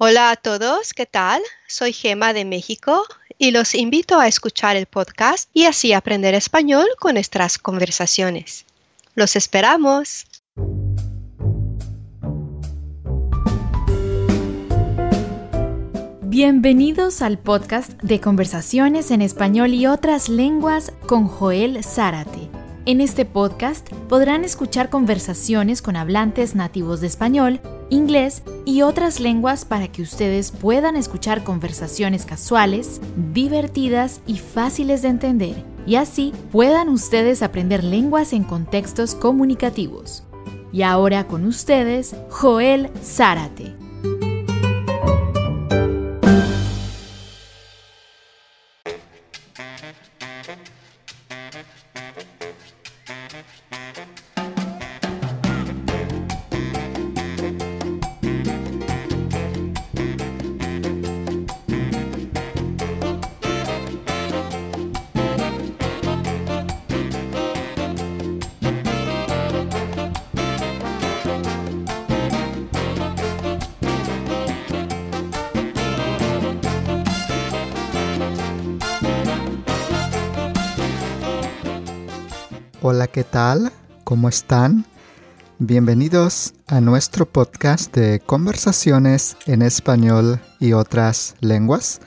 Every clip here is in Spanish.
Hola a todos, ¿qué tal? Soy Gema de México y los invito a escuchar el podcast y así aprender español con nuestras conversaciones. Los esperamos. Bienvenidos al podcast de conversaciones en español y otras lenguas con Joel Zárate. En este podcast podrán escuchar conversaciones con hablantes nativos de español, inglés y otras lenguas para que ustedes puedan escuchar conversaciones casuales, divertidas y fáciles de entender, y así puedan ustedes aprender lenguas en contextos comunicativos. Y ahora con ustedes, Joel Zárate. Hola, ¿qué tal? ¿Cómo están? Bienvenidos a nuestro podcast de conversaciones en español y otras lenguas,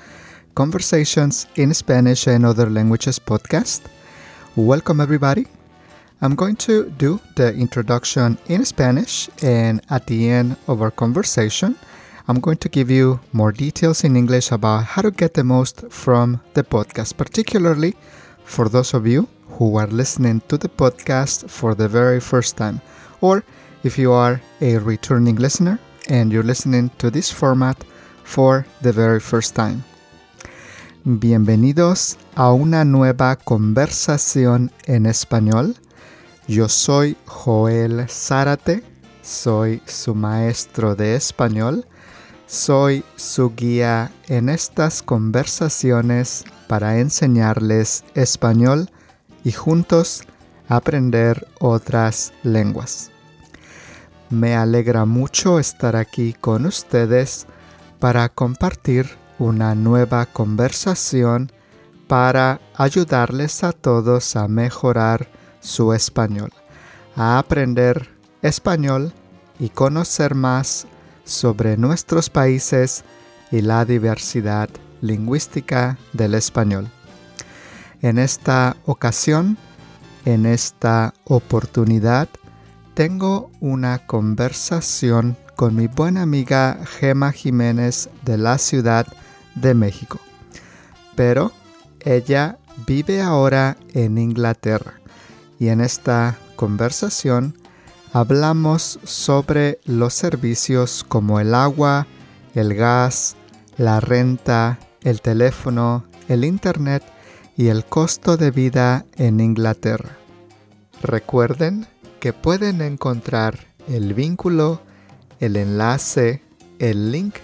Conversations in Spanish and Other Languages podcast. Welcome, everybody. I'm going to do the introduction in Spanish, and at the end of our conversation, I'm going to give you more details in English about how to get the most from the podcast, particularly for those of you who are listening to the podcast for the very first time, or if you are a returning listener and you're listening to this format for the very first time. Bienvenidos a una nueva conversación en español. Yo soy Joel Zárate, soy su maestro de español, soy su guía en estas conversaciones para enseñarles español y juntos aprender otras lenguas. Me alegra mucho estar aquí con ustedes para compartir una nueva conversación para ayudarles a todos a mejorar su español, a aprender español y conocer más sobre nuestros países y la diversidad lingüística del español. En esta ocasión, en esta oportunidad, tengo una conversación con mi buena amiga Gema Jiménez de la Ciudad de México. Pero ella vive ahora en Inglaterra y en esta conversación hablamos sobre los servicios como el agua, el gas, la renta, el teléfono, el internet y el costo de vida en Inglaterra. Recuerden que pueden encontrar el vínculo, el enlace, el link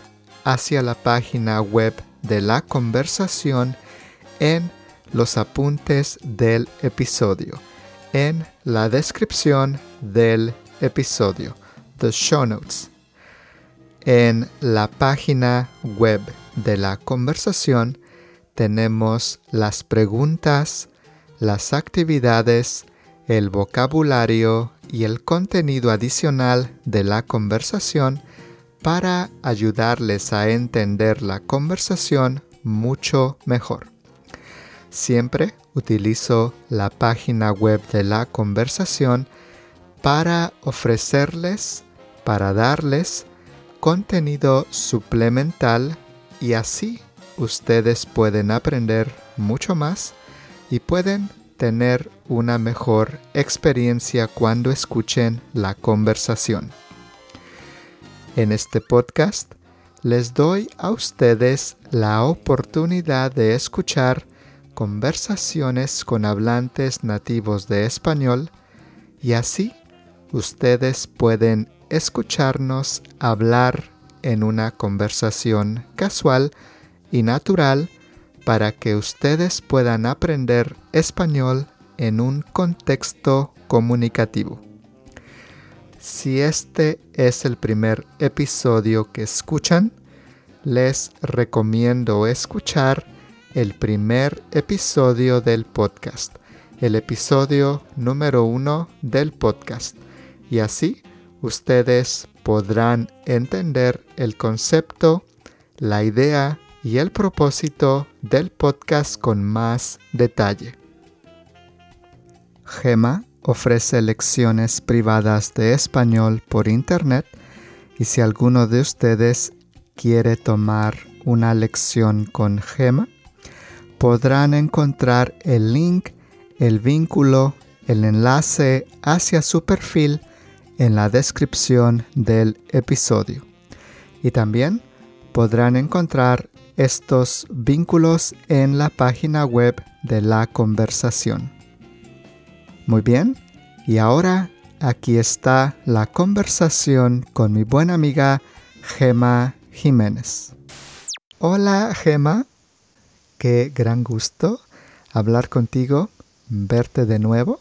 hacia la página web de la conversación en los apuntes del episodio, en la descripción del episodio, the show notes. En la página web de la conversación tenemos las preguntas, las actividades, el vocabulario y el contenido adicional de la conversación para ayudarles a entender la conversación mucho mejor. Siempre utilizo la página web de la conversación para ofrecerles, para darles contenido suplemental y así ustedes pueden aprender mucho más y pueden tener una mejor experiencia cuando escuchen la conversación. En este podcast les doy a ustedes la oportunidad de escuchar conversaciones con hablantes nativos de español y así ustedes pueden escucharnos hablar en una conversación casual y natural para que ustedes puedan aprender español en un contexto comunicativo. Si este es el primer episodio que escuchan, les recomiendo escuchar el primer episodio del podcast, el episodio número uno del podcast, y así ustedes podrán entender el concepto, la idea y el propósito del podcast con más detalle. Gema ofrece lecciones privadas de español por internet y si alguno de ustedes quiere tomar una lección con Gema, podrán encontrar el link, el vínculo, el enlace hacia su perfil en la descripción del episodio. Y también podrán encontrar estos vínculos en la página web de la conversación. Muy bien, y ahora aquí está la conversación con mi buena amiga Gema Jiménez. Hola Gema, qué gran gusto hablar contigo, verte de nuevo.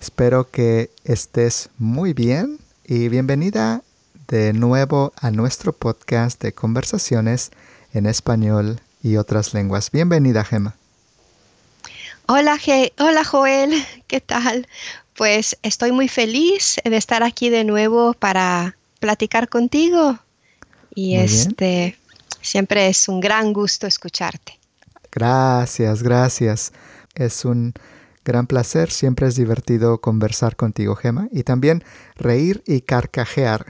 Espero que estés muy bien y bienvenida de nuevo a nuestro podcast de conversaciones en español y otras lenguas. Bienvenida, Gema. Hola, Hola, Joel, ¿qué tal? Pues estoy muy feliz de estar aquí de nuevo para platicar contigo. Y este siempre es un gran gusto escucharte. Gracias, gracias. Es un gran placer, siempre es divertido conversar contigo, Gema, y también reír y carcajear.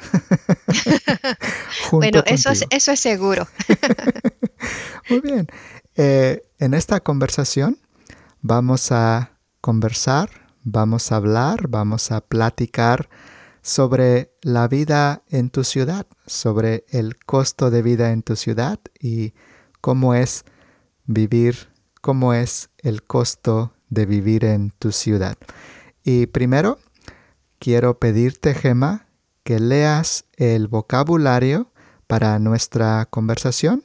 bueno, eso es, eso es seguro. Muy bien. Eh, en esta conversación vamos a conversar, vamos a hablar, vamos a platicar sobre la vida en tu ciudad, sobre el costo de vida en tu ciudad y cómo es vivir, cómo es el costo de vivir en tu ciudad. Y primero, quiero pedirte, Gema, que leas el vocabulario para nuestra conversación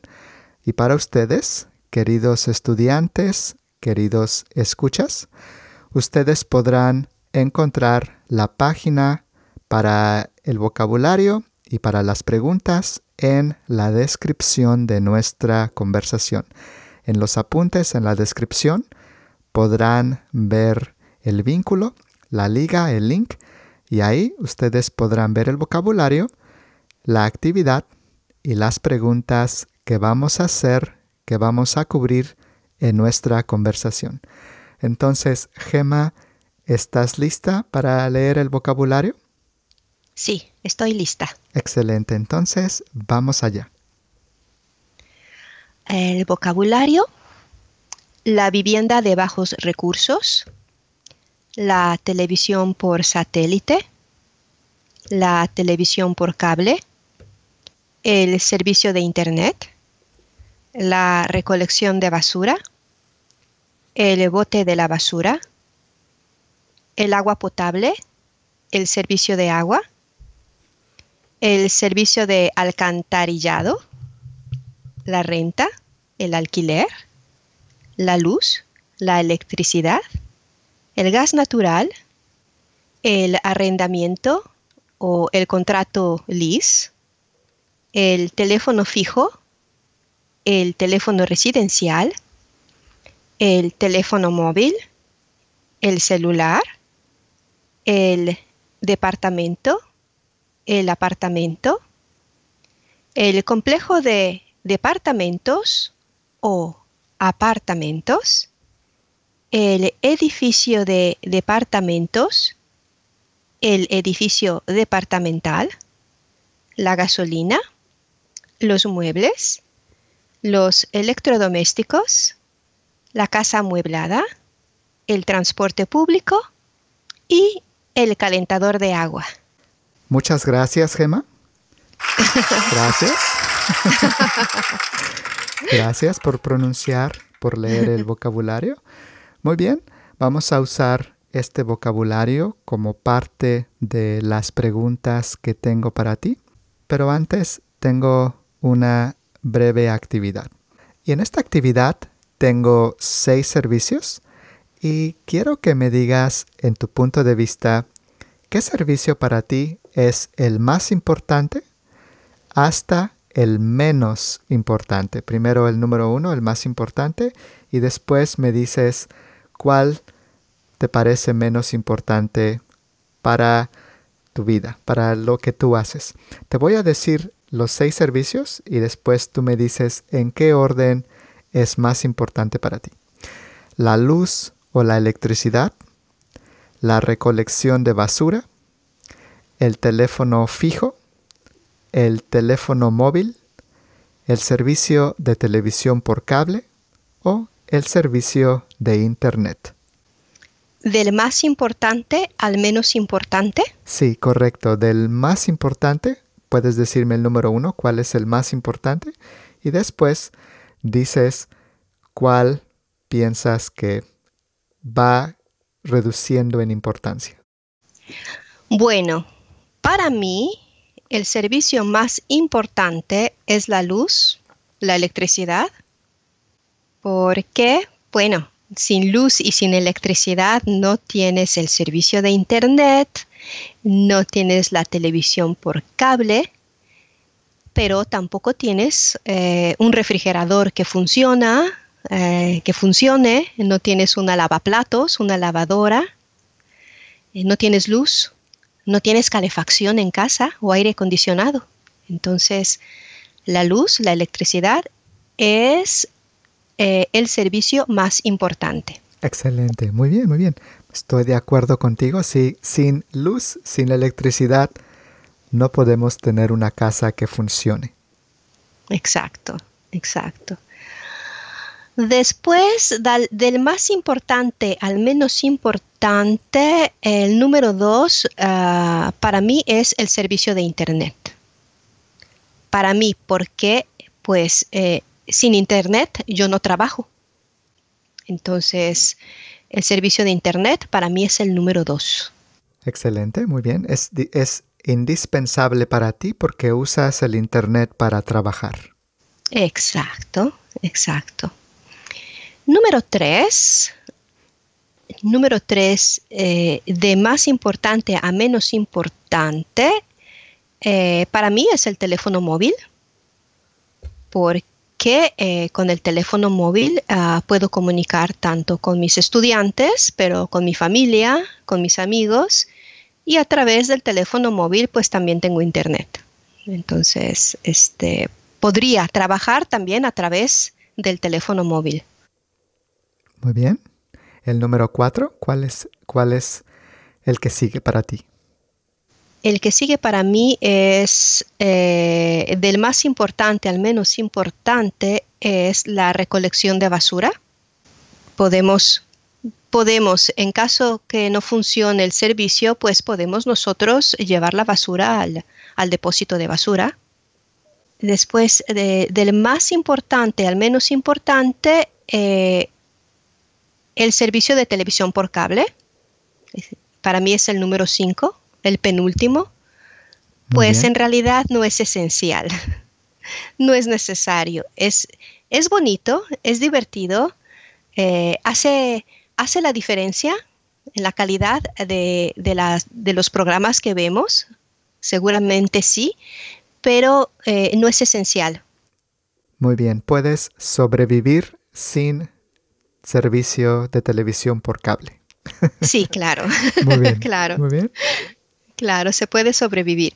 y para ustedes, queridos estudiantes, queridos escuchas, ustedes podrán encontrar la página para el vocabulario y para las preguntas en la descripción de nuestra conversación. En los apuntes en la descripción podrán ver el vínculo, la liga, el link, y ahí ustedes podrán ver el vocabulario, la actividad y las preguntas que vamos a hacer, que vamos a cubrir en nuestra conversación. Entonces, Gema, ¿estás lista para leer el vocabulario? Sí, estoy lista. Excelente, entonces vamos allá. El vocabulario la vivienda de bajos recursos, la televisión por satélite, la televisión por cable, el servicio de Internet, la recolección de basura, el bote de la basura, el agua potable, el servicio de agua, el servicio de alcantarillado, la renta, el alquiler, la luz, la electricidad, el gas natural, el arrendamiento o el contrato lease, el teléfono fijo, el teléfono residencial, el teléfono móvil, el celular, el departamento, el apartamento, el complejo de departamentos o apartamentos, el edificio de departamentos, el edificio departamental, la gasolina, los muebles, los electrodomésticos, la casa amueblada, el transporte público y el calentador de agua. Muchas gracias, Gemma. Gracias. Gracias por pronunciar, por leer el vocabulario. Muy bien, vamos a usar este vocabulario como parte de las preguntas que tengo para ti. Pero antes tengo una breve actividad. Y en esta actividad tengo seis servicios y quiero que me digas en tu punto de vista qué servicio para ti es el más importante hasta el menos importante. Primero el número uno, el más importante, y después me dices cuál te parece menos importante para tu vida, para lo que tú haces. Te voy a decir los seis servicios y después tú me dices en qué orden es más importante para ti. La luz o la electricidad, la recolección de basura, el teléfono fijo, el teléfono móvil, el servicio de televisión por cable o el servicio de Internet. ¿Del más importante al menos importante? Sí, correcto. Del más importante, puedes decirme el número uno, cuál es el más importante, y después dices cuál piensas que va reduciendo en importancia. Bueno, para mí el servicio más importante es la luz, la electricidad, porque, bueno, sin luz y sin electricidad no tienes el servicio de internet, no tienes la televisión por cable, pero tampoco tienes eh, un refrigerador que funciona, eh, que funcione, no tienes una lavaplatos, una lavadora, eh, no tienes luz, no tienes calefacción en casa o aire acondicionado. Entonces, la luz, la electricidad es eh, el servicio más importante. Excelente, muy bien, muy bien. Estoy de acuerdo contigo. Sí, sin luz, sin electricidad, no podemos tener una casa que funcione. Exacto, exacto. Después, del, más importante al menos importante, el número dos ah, para mí es el servicio de Internet. Para mí, porque pues eh, sin Internet yo no trabajo. Entonces, el servicio de Internet para mí es el número dos. Excelente, muy bien. Es, es indispensable para ti porque usas el Internet para trabajar. Exacto, exacto. Número tres, número tres, eh, de más importante a menos importante, eh, para mí es el teléfono móvil, porque que eh, con el teléfono móvil ah, puedo comunicar tanto con mis estudiantes, pero con mi familia, con mis amigos y a través del teléfono móvil pues también tengo internet. Entonces, este podría trabajar también a través del teléfono móvil. Muy bien. El número cuatro, ¿cuál es, cuál es el que sigue para ti? El que sigue para mí es eh, del más importante al menos importante es la recolección de basura. Podemos, podemos, en caso que no funcione el servicio, pues podemos nosotros llevar la basura al, depósito de basura. Después, del más importante al menos importante, eh, el servicio de televisión por cable. Para mí es el número 5 el penúltimo, pues en realidad no es esencial, no es necesario. Es, es bonito, es divertido, eh, hace, hace la diferencia en la calidad de, de, los programas que vemos, seguramente sí, pero eh, no es esencial. Muy bien, puedes sobrevivir sin servicio de televisión por cable. Sí, claro. Muy bien. claro. Muy bien. Claro, se puede sobrevivir.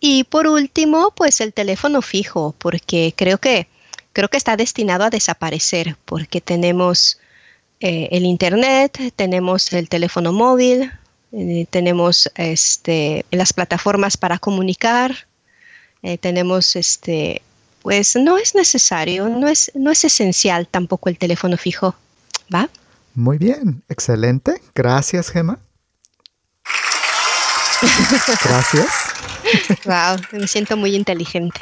Y por último, pues el teléfono fijo, porque creo que, creo que está destinado a desaparecer, porque tenemos eh, el internet, tenemos el teléfono móvil, eh, tenemos este, las plataformas para comunicar, eh, tenemos este, pues no es necesario, no es, no es esencial tampoco el teléfono fijo, ¿va? Muy bien, excelente. Gracias, Gemma. Gracias. Wow, me siento muy inteligente.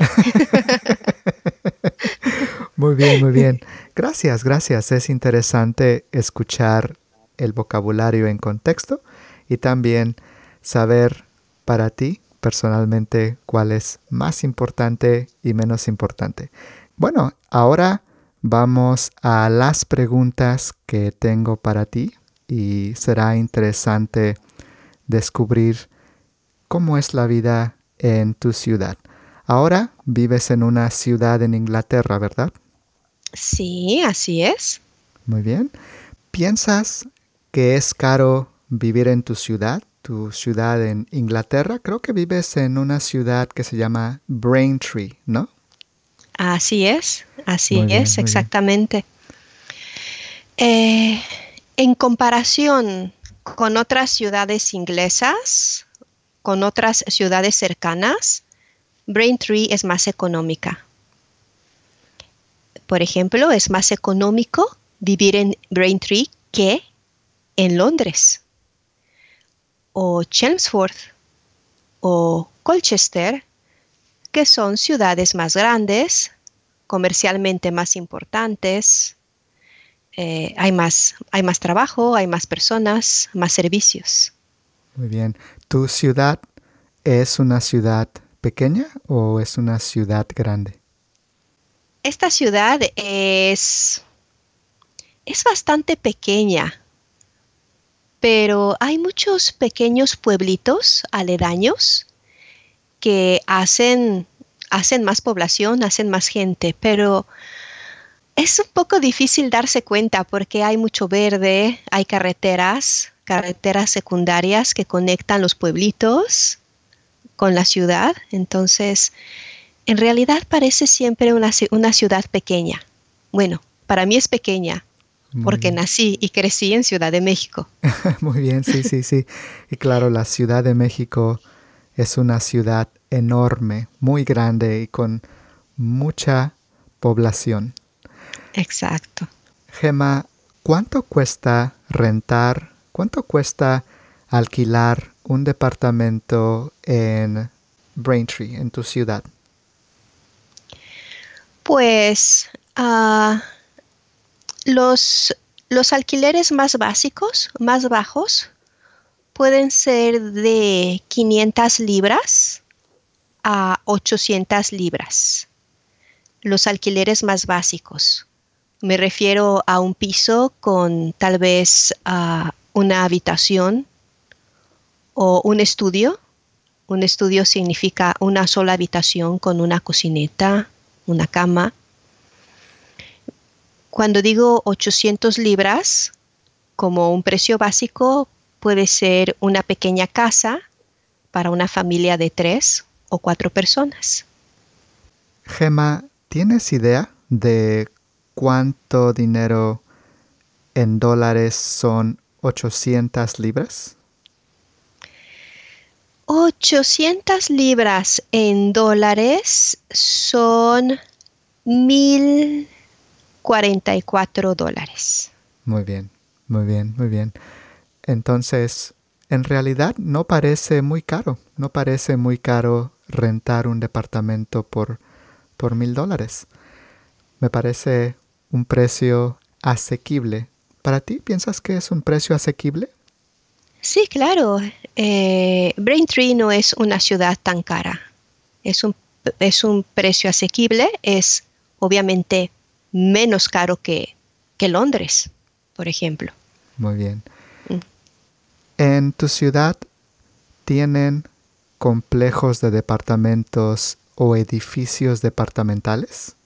Muy bien, muy bien. Gracias, gracias. Es interesante escuchar el vocabulario en contexto y también saber para ti personalmente cuál es más importante y menos importante. Bueno, ahora vamos a las preguntas que tengo para ti y será interesante descubrir cómo es la vida en tu ciudad. Ahora vives en una ciudad en Inglaterra, ¿verdad? Sí, así es. Muy bien. ¿Piensas que es caro vivir en tu ciudad, tu ciudad en Inglaterra? Creo que vives en una ciudad que se llama Braintree, ¿no? Así es, así es, exactamente. Eh, en comparación con otras ciudades inglesas, con otras ciudades cercanas, Braintree es más económica. Por ejemplo, es más económico vivir en Braintree que en Londres, o Chelmsford, o Colchester, que son ciudades más grandes, comercialmente más importantes, eh, hay, más, hay más trabajo, hay más personas, más servicios. Muy bien. ¿Tu ciudad es una ciudad pequeña o es una ciudad grande? Esta ciudad es, es bastante pequeña, pero hay muchos pequeños pueblitos aledaños que hacen, hacen más población, hacen más gente, pero es un poco difícil darse cuenta porque hay mucho verde, hay carreteras, carreteras secundarias que conectan los pueblitos con la ciudad. Entonces, en realidad parece siempre una, ciudad pequeña. Bueno, para mí es pequeña porque nací y crecí en Ciudad de México. Muy bien, sí, sí, sí. Y claro, la Ciudad de México es una ciudad enorme, muy grande y con mucha población. Exacto. Gemma, ¿cuánto cuesta rentar, cuánto cuesta alquilar un departamento en Braintree, en tu ciudad? Pues ah, los, los alquileres más básicos, más bajos, pueden ser de 500 libras a 800 libras. Los alquileres más básicos. Me refiero a un piso con tal vez ah, una habitación o un estudio. Un estudio significa una sola habitación con una cocineta, una cama. Cuando digo 800 libras, como un precio básico, puede ser una pequeña casa para una familia de tres o cuatro personas. Gemma, ¿tienes idea de ¿cuánto dinero en dólares son 800 libras? 800 libras en dólares son 1044 dólares. Muy bien, muy bien, muy bien. Entonces, en realidad no parece muy caro, no parece muy caro rentar un departamento por, por mil dólares. Me parece un precio asequible. ¿Para ti piensas que es un precio asequible? Sí, claro. Eh, Braintree no es una ciudad tan cara. Es un, es un precio asequible. Es obviamente menos caro que, que Londres, por ejemplo. Muy bien. Mm. ¿En tu ciudad tienen complejos de departamentos o edificios departamentales?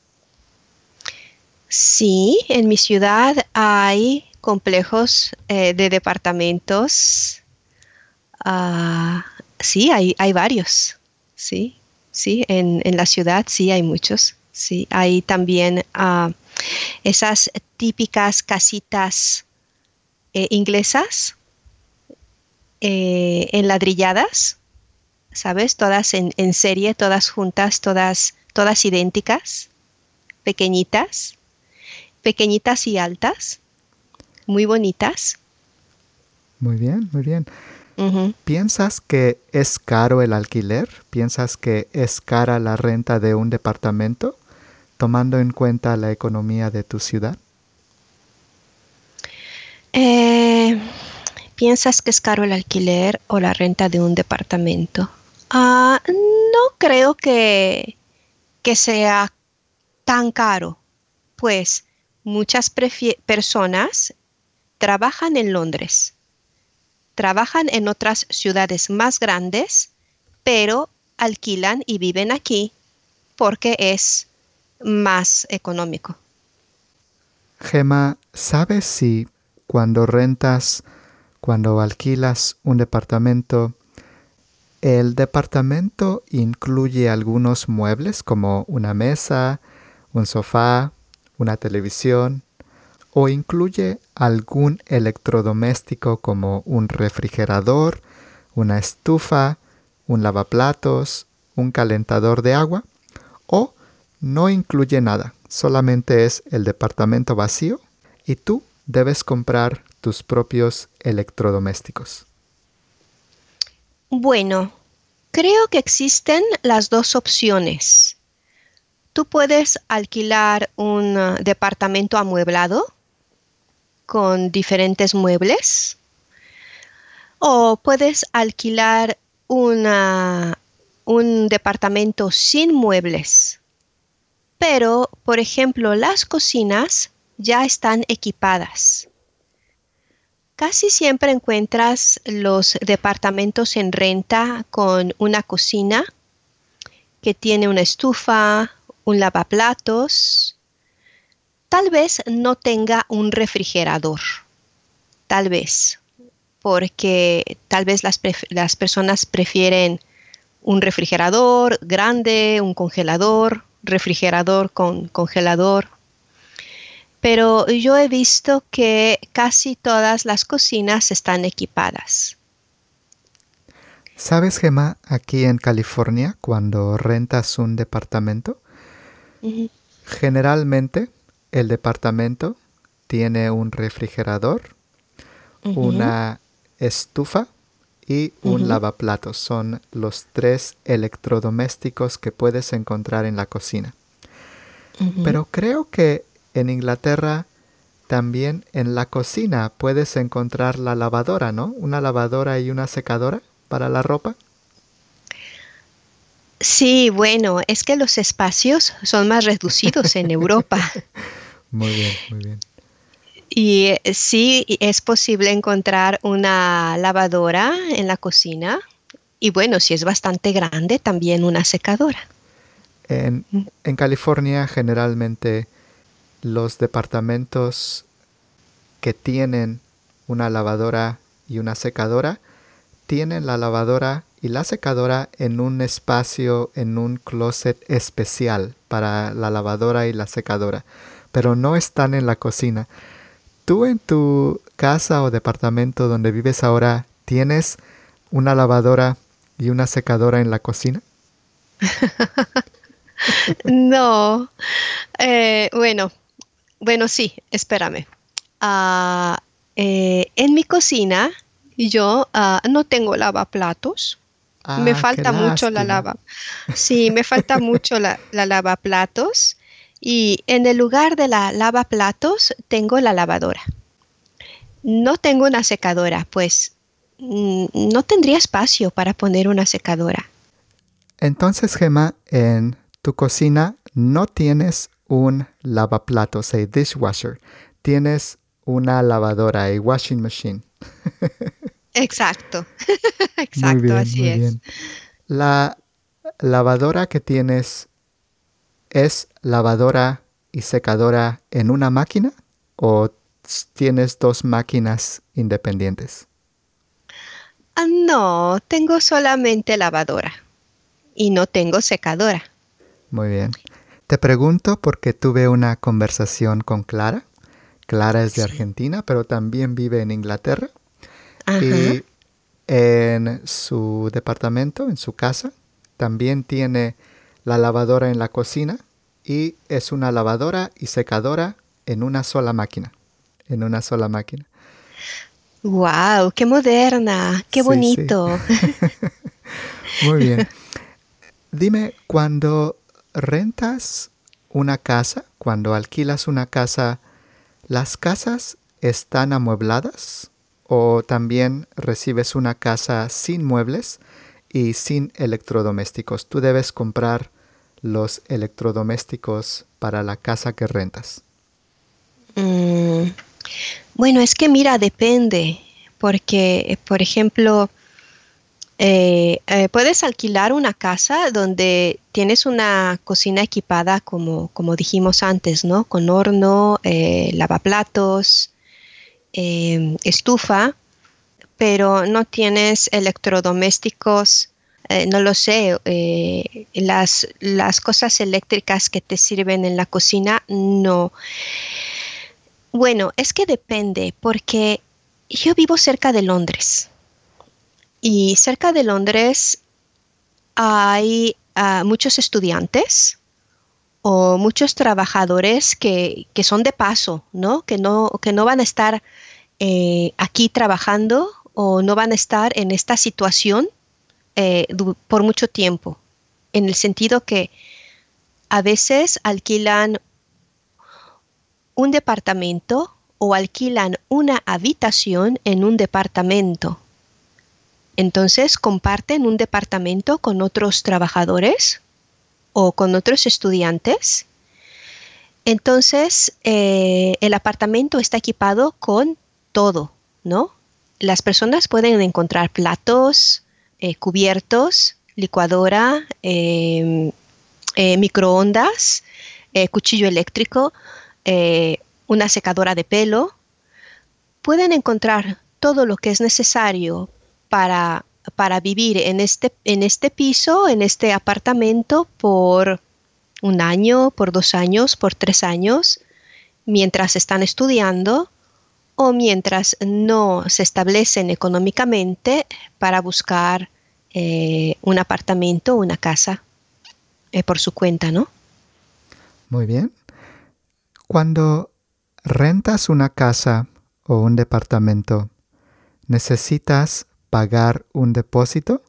Sí, en mi ciudad hay complejos eh, de departamentos. Ah, sí, hay, hay, varios. Sí, sí, en, la ciudad sí hay muchos. Sí, hay también ah, esas típicas casitas eh, inglesas eh, enladrilladas, ¿sabes? Todas en, en, serie, todas juntas, todas, todas idénticas, pequeñitas pequeñitas y altas, muy bonitas. Muy bien, muy bien. ¿Piensas que es caro el alquiler? ¿Piensas que es cara la renta de un departamento, tomando en cuenta la economía de tu ciudad? Eh, ¿Piensas que es caro el alquiler o la renta de un departamento? Ah, no creo que, que sea tan caro, pues muchas personas trabajan en Londres, trabajan en otras ciudades más grandes, pero alquilan y viven aquí porque es más económico. Gema, ¿sabes si cuando rentas, cuando alquilas un departamento, el departamento incluye algunos muebles como una mesa, un sofá, una televisión, o incluye algún electrodoméstico como un refrigerador, una estufa, un lavaplatos, un calentador de agua, o no incluye nada, solamente es el departamento vacío y tú debes comprar tus propios electrodomésticos. Bueno, creo que existen las dos opciones. Tú puedes alquilar un uh, departamento amueblado con diferentes muebles o puedes alquilar una, un departamento sin muebles. Pero, por ejemplo, las cocinas ya están equipadas. Casi siempre encuentras los departamentos en renta con una cocina que tiene una estufa, un lavaplatos. Tal vez no tenga un refrigerador. Tal vez. Porque tal vez las, las personas prefieren un refrigerador grande, un congelador, refrigerador con congelador pero yo he visto que casi todas las cocinas están equipadas. ¿Sabes, Gemma, aquí en California, cuando rentas un departamento, generalmente el departamento tiene un refrigerador, una estufa y un lavaplatos. Son los tres electrodomésticos que puedes encontrar en la cocina. Pero creo que en Inglaterra también en la cocina puedes encontrar la lavadora, ¿no? Una lavadora y una secadora para la ropa. Sí, bueno, es que los espacios son más reducidos en Europa. Muy bien, muy bien. Y eh, sí, es posible encontrar una lavadora en la cocina. Y bueno, si es bastante grande, también una secadora. En, en California generalmente los departamentos que tienen una lavadora y una secadora tienen la lavadora y la secadora en un espacio, en un closet especial para la lavadora y la secadora, pero no están en la cocina. ¿Tú en tu casa o departamento donde vives ahora tienes una lavadora y una secadora en la cocina? no. Eh, bueno, bueno, sí, espérame. Ah, eh, en mi cocina yo ah, no tengo lavaplatos. me ah, falta mucho la lava. Sí, me falta mucho la, la lavaplatos. Y en el lugar de la lavaplatos tengo la lavadora. No tengo una secadora, pues mm, no tendría espacio para poner una secadora. Entonces, Gemma, en tu cocina no tienes un lavaplatos, a dishwasher. Tienes una lavadora, a washing machine. Exacto, exacto, así es. La lavadora que tienes es lavadora y secadora en una máquina o tienes dos máquinas independientes? Ah, no, tengo solamente lavadora y no tengo secadora. Muy bien. Te pregunto porque tuve una conversación con Clara. Clara es de Argentina, pero también vive en Inglaterra. Y en su departamento, en su casa, también tiene la lavadora en la cocina y es una lavadora y secadora en una sola máquina. En una sola máquina. ¡Wow! ¡Qué moderna! ¡Qué bonito! Muy bien. Dime, cuando rentas una casa, cuando alquilas una casa, ¿las casas están amuebladas? ¿O también recibes una casa sin muebles y sin electrodomésticos? Tú debes comprar los electrodomésticos para la casa que rentas. Mm, bueno, es que mira, depende, porque, por ejemplo, eh, eh, puedes alquilar una casa donde tienes una cocina equipada como, como dijimos antes, ¿no? Con horno, eh, lavaplatos, estufa, pero no tienes electrodomésticos, no lo sé, las, las cosas eléctricas que te sirven en la cocina, no. Bueno, es que depende, porque yo vivo cerca de Londres. Y cerca de Londres hay ah, muchos estudiantes o muchos trabajadores que, son de paso, ¿no? Que no, que no van a estar eh, aquí trabajando o no van a estar en esta situación eh, por mucho tiempo, en el sentido que a veces alquilan un departamento o alquilan una habitación en un departamento entonces comparten un departamento con otros trabajadores o con otros estudiantes. Entonces eh, el apartamento está equipado con todo, ¿no? Las personas pueden encontrar platos, eh, cubiertos, licuadora, em, eh, microondas, cuchillo eléctrico, una secadora de pelo. Pueden encontrar todo lo que es necesario para, para vivir en este, en este piso, en este apartamento por un año, por dos años, por tres años, mientras están estudiando o mientras no se establecen económicamente para buscar eh, un apartamento una casa eh, por su cuenta, ¿no? Muy bien. Cuando rentas una casa o un departamento, necesitas pagar un depósito,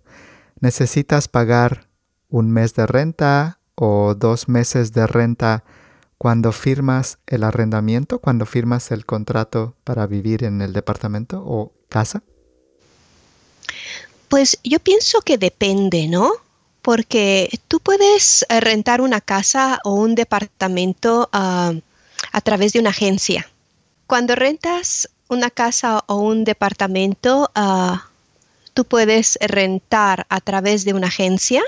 necesitas pagar un mes de renta o dos meses de renta cuando firmas el arrendamiento, cuando firmas el contrato para vivir en el departamento o casa? Pues yo pienso que depende, ¿no? Porque tú puedes eh, rentar una casa o un departamento ah, a través de una agencia. Cuando rentas una casa o un departamento, uh, tú puedes rentar a través de una agencia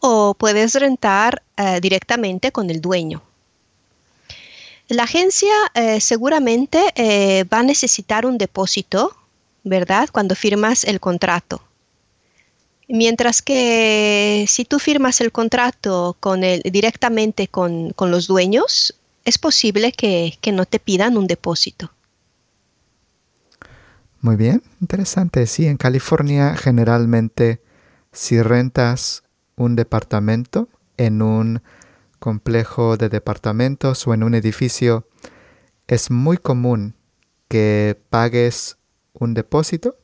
o puedes rentar eh, directamente con el dueño. La agencia eh, seguramente eh, va a necesitar un depósito, ¿verdad? Cuando firmas el contrato. Mientras que si tú firmas el contrato con directamente con, los dueños, es posible que no te pidan un depósito. Muy bien, interesante. Sí, en California generalmente si rentas un departamento en un complejo de departamentos o en un edificio, es muy común que pagues un depósito,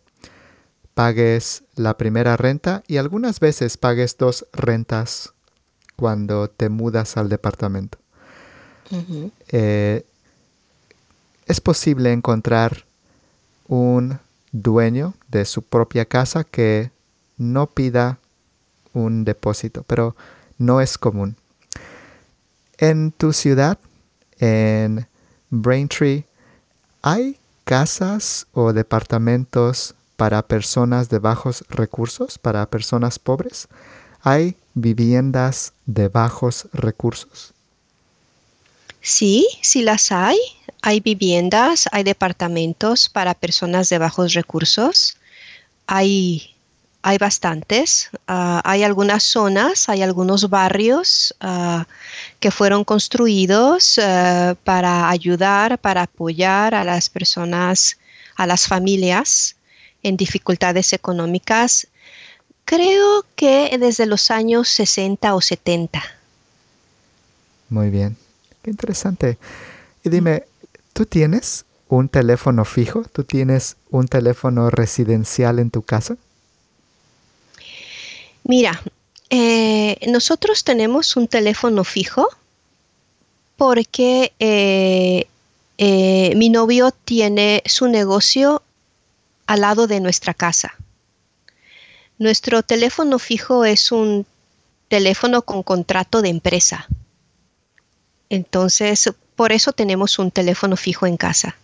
pagues la primera renta y algunas veces pagues dos rentas cuando te mudas al departamento. Eh, es posible encontrar un dueño de su propia casa que no pida un depósito, pero no es común. En tu ciudad, en Braintree, ¿hay casas o departamentos para personas de bajos recursos, para personas pobres? ¿Hay viviendas de bajos recursos? Sí, sí las hay. Hay viviendas, hay departamentos para personas de bajos recursos. Hay, hay bastantes. Ah, hay algunas zonas, hay algunos barrios ah, que fueron construidos ah, para ayudar, para apoyar a las personas, a las familias en dificultades económicas. Creo que desde los años 60 o 70. Muy bien, qué interesante. Y dime, ¿Tú tienes un teléfono fijo? ¿Tú tienes un teléfono residencial en tu casa? Mira, eh, nosotros tenemos un teléfono fijo porque eh, eh, mi novio tiene su negocio al lado de nuestra casa. Nuestro teléfono fijo es un teléfono con contrato de empresa. Entonces, por eso tenemos un teléfono fijo en casa.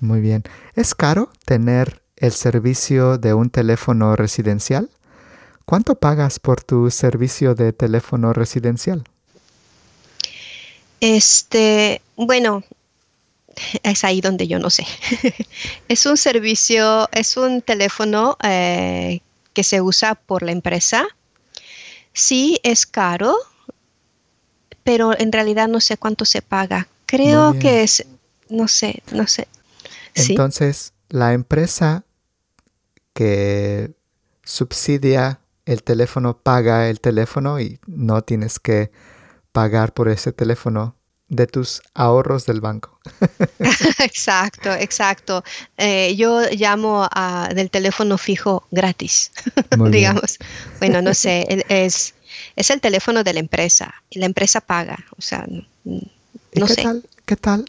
Muy bien. ¿Es caro tener el servicio de un teléfono residencial? ¿Cuánto pagas por tu servicio de teléfono residencial? Este, bueno, es ahí donde yo no sé. es un servicio, es un teléfono eh, que se usa por la empresa. Sí, es caro, pero en realidad no sé cuánto se paga. Creo que es, no sé, no sé. Entonces, la empresa que subsidia el teléfono paga el teléfono y no tienes que pagar por ese teléfono de tus ahorros del banco. exacto, exacto. Eh, yo llamo del teléfono fijo gratis, digamos. Bueno, no sé, es, es el teléfono de la empresa y la empresa paga, o sea, no, qué sé. Tal, ¿Qué tal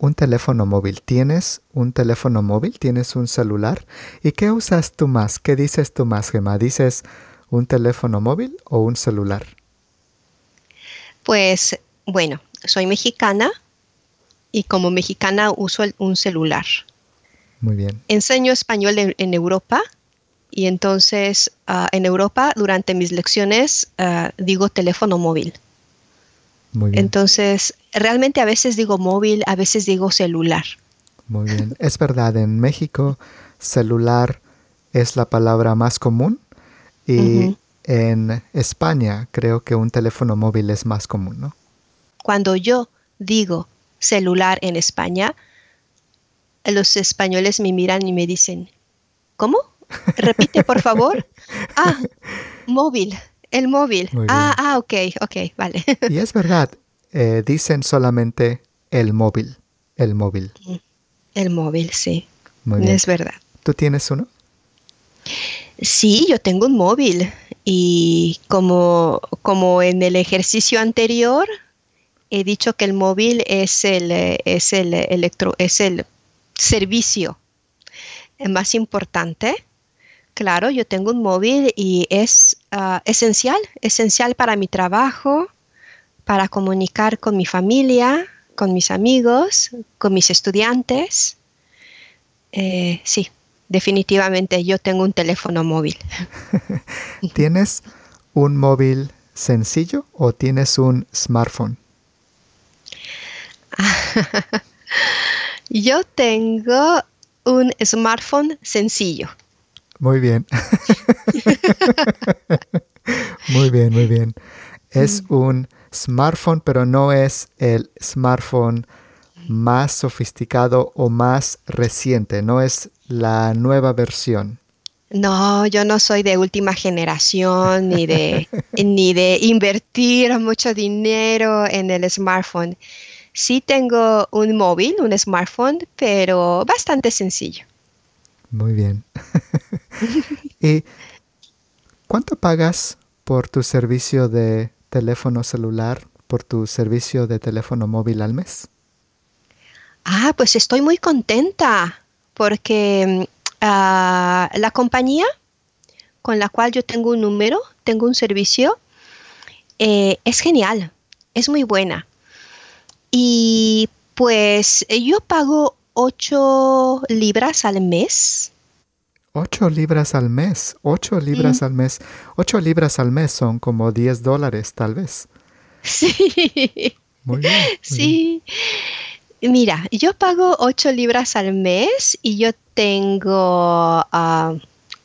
un teléfono móvil? ¿Tienes un teléfono móvil? ¿Tienes un celular? ¿Y qué usas tú más? ¿Qué dices tú más, Gemma? ¿Dices un teléfono móvil o un celular? Pues bueno, soy mexicana y como mexicana uso un celular. Muy bien. Enseño español en, Europa y entonces ah, en Europa durante mis lecciones ah, digo teléfono móvil. Muy bien. Entonces, realmente a veces digo móvil, a veces digo celular. Muy bien. Es verdad, en México celular es la palabra más común y en España creo que un teléfono móvil es más común, ¿no? Cuando yo digo celular en España, los españoles me miran y me dicen, ¿cómo? Repite, por favor. Ah, móvil, el móvil. Ah, ah, ok, ok, vale. Y es verdad, eh, dicen solamente el móvil, el móvil. El móvil, sí. Muy bien. Es verdad. ¿Tú tienes uno? Sí, yo tengo un móvil y como, como en el ejercicio anterior, he dicho que el móvil es el, es el, electro, es el servicio más importante. Claro, yo tengo un móvil y es ah, esencial, esencial para mi trabajo, para comunicar con mi familia, con mis amigos, con mis estudiantes. Eh, sí, definitivamente yo tengo un teléfono móvil. ¿Tienes un móvil sencillo o tienes un smartphone? Yo tengo un smartphone sencillo. Muy bien. muy bien, muy bien. Es mm. un smartphone, pero no es el smartphone más sofisticado o más reciente, no es la nueva versión. No, yo no soy de última generación ni de, ni de invertir mucho dinero en el smartphone. Sí tengo un móvil, un smartphone, pero bastante sencillo. Muy bien. ¿Y cuánto pagas por tu servicio de teléfono celular, por tu servicio de teléfono móvil al mes? Ah, pues estoy muy contenta porque ah, la compañía con la cual yo tengo un número, tengo un servicio, eh, es genial, es muy buena. Y pues eh, yo pago 8 libras al mes. 8 libras al mes, 8 libras al mes. 8 libras al mes son como 10 dólares tal vez. Sí. Muy bien. sí. Mira, yo pago 8 libras al mes y yo tengo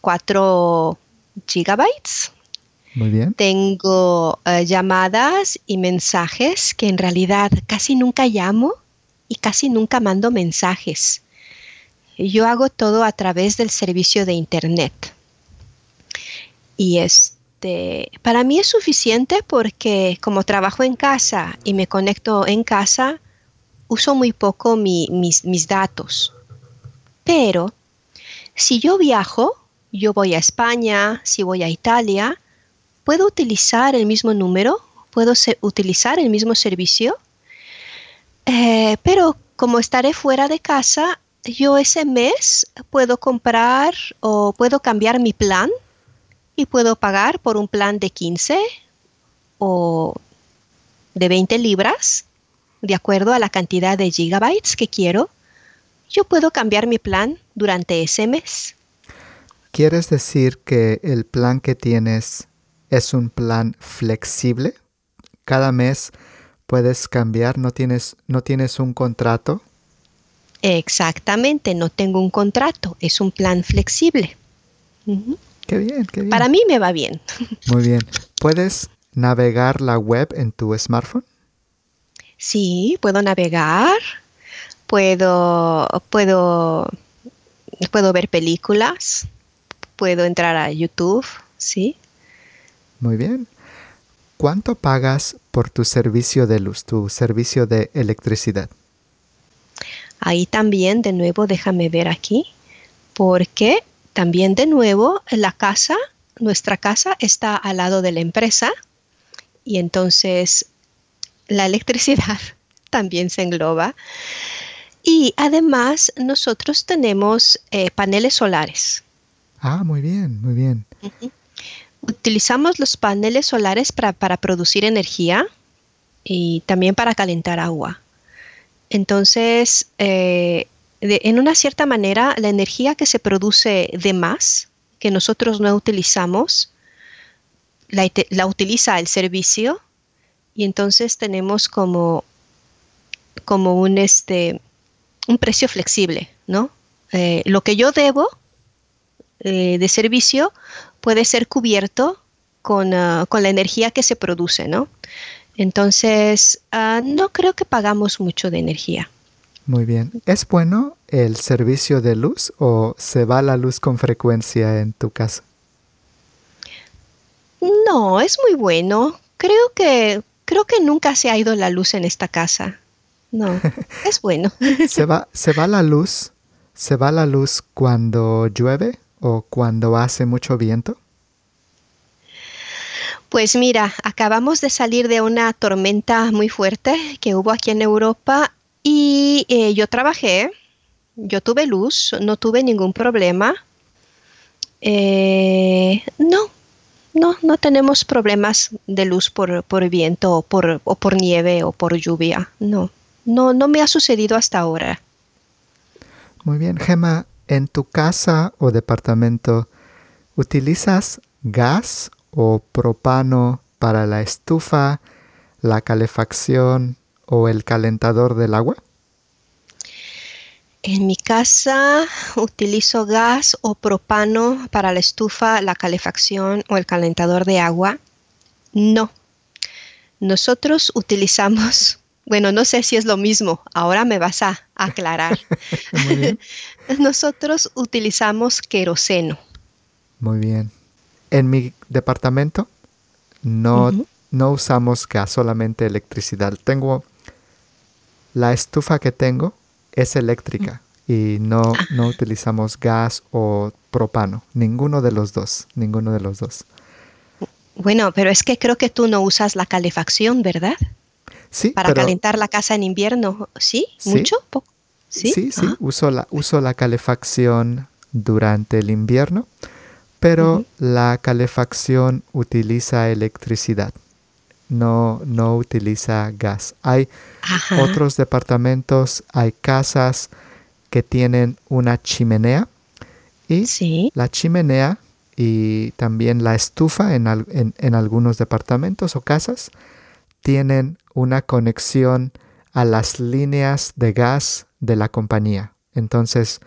4 uh, gigabytes muy bien. Tengo eh, llamadas y mensajes que en realidad casi nunca llamo y casi nunca mando mensajes. Yo hago todo a través del servicio de Internet. Y este, para mí es suficiente porque como trabajo en casa y me conecto en casa, uso muy poco mis, mis datos. Pero si yo viajo, yo voy a España, si voy a Italia, ¿puedo utilizar el mismo número? ¿Puedo utilizar el mismo servicio? Eh, pero como estaré fuera de casa, yo ese mes puedo comprar o puedo cambiar mi plan y puedo pagar por un plan de 15 o de 20 libras, de acuerdo a la cantidad de gigabytes que quiero, yo puedo cambiar mi plan durante ese mes. ¿Quieres decir que el plan que tienes es un plan flexible? Cada mes puedes cambiar, no tienes, no tienes un contrato. Exactamente, no tengo un contrato, es un plan flexible. Qué bien, qué bien. Para mí me va bien. Muy bien. ¿Puedes navegar la web en tu smartphone? Sí, puedo navegar, puedo, puedo, puedo ver películas, puedo entrar a YouTube, sí. Muy bien. ¿Cuánto pagas por tu servicio de luz, tu servicio de electricidad? Ahí también, de nuevo, déjame ver aquí, porque también de nuevo la casa, nuestra casa está al lado de la empresa y entonces la electricidad también se engloba. Y además nosotros tenemos eh, paneles solares. Ah, muy bien, muy bien. Utilizamos los paneles solares para, producir energía y también para calentar agua. Entonces, eh, en una cierta manera, la energía que se produce de más, que nosotros no utilizamos, la, la utiliza el servicio y entonces tenemos como, como un, este, un precio flexible, ¿no? Eh, lo que yo debo eh, de servicio puede ser cubierto con, ah, con, la energía que se produce, ¿no? Entonces, ah, no creo que pagamos mucho de energía. Muy bien. ¿Es bueno el servicio de luz o se va la luz con frecuencia en tu casa? No, es muy bueno. Creo que creo que nunca se ha ido la luz en esta casa. No, es bueno. ¿Se va, ¿Se va la luz? ¿Se va la luz cuando llueve o cuando hace mucho viento? Pues mira, acabamos de salir de una tormenta muy fuerte que hubo aquí en Europa y eh, yo trabajé, yo tuve luz, no tuve ningún problema. Eh, no, no, no tenemos problemas de luz por, por viento o por, o por nieve o por lluvia. No, no, no me ha sucedido hasta ahora. Muy bien, Gemma, ¿en tu casa o departamento utilizas gas o propano para la estufa, la calefacción o el calentador del agua? En mi casa utilizo gas o propano para la estufa, la calefacción o el calentador de agua. No. Nosotros utilizamos, bueno, no sé si es lo mismo, ahora me vas a aclarar. Nosotros utilizamos queroseno. Muy bien. En mi departamento no, no usamos gas, solamente electricidad. Tengo la estufa que tengo es eléctrica y no, no utilizamos gas o propano, ninguno de los dos, ninguno de los dos. Bueno, pero es que creo que tú no usas la calefacción, ¿verdad? Sí. Para calentar la casa en invierno, ¿sí? ¿Mucho? Sí, sí, sí. Ah. Uso, la, uso la calefacción durante el invierno, pero la calefacción utiliza electricidad no, no utiliza gas. Hay otros departamentos, hay casas que tienen una chimenea y la chimenea y también la estufa en, en, algunos departamentos o casas tienen una conexión a las líneas de gas de la compañía. Entonces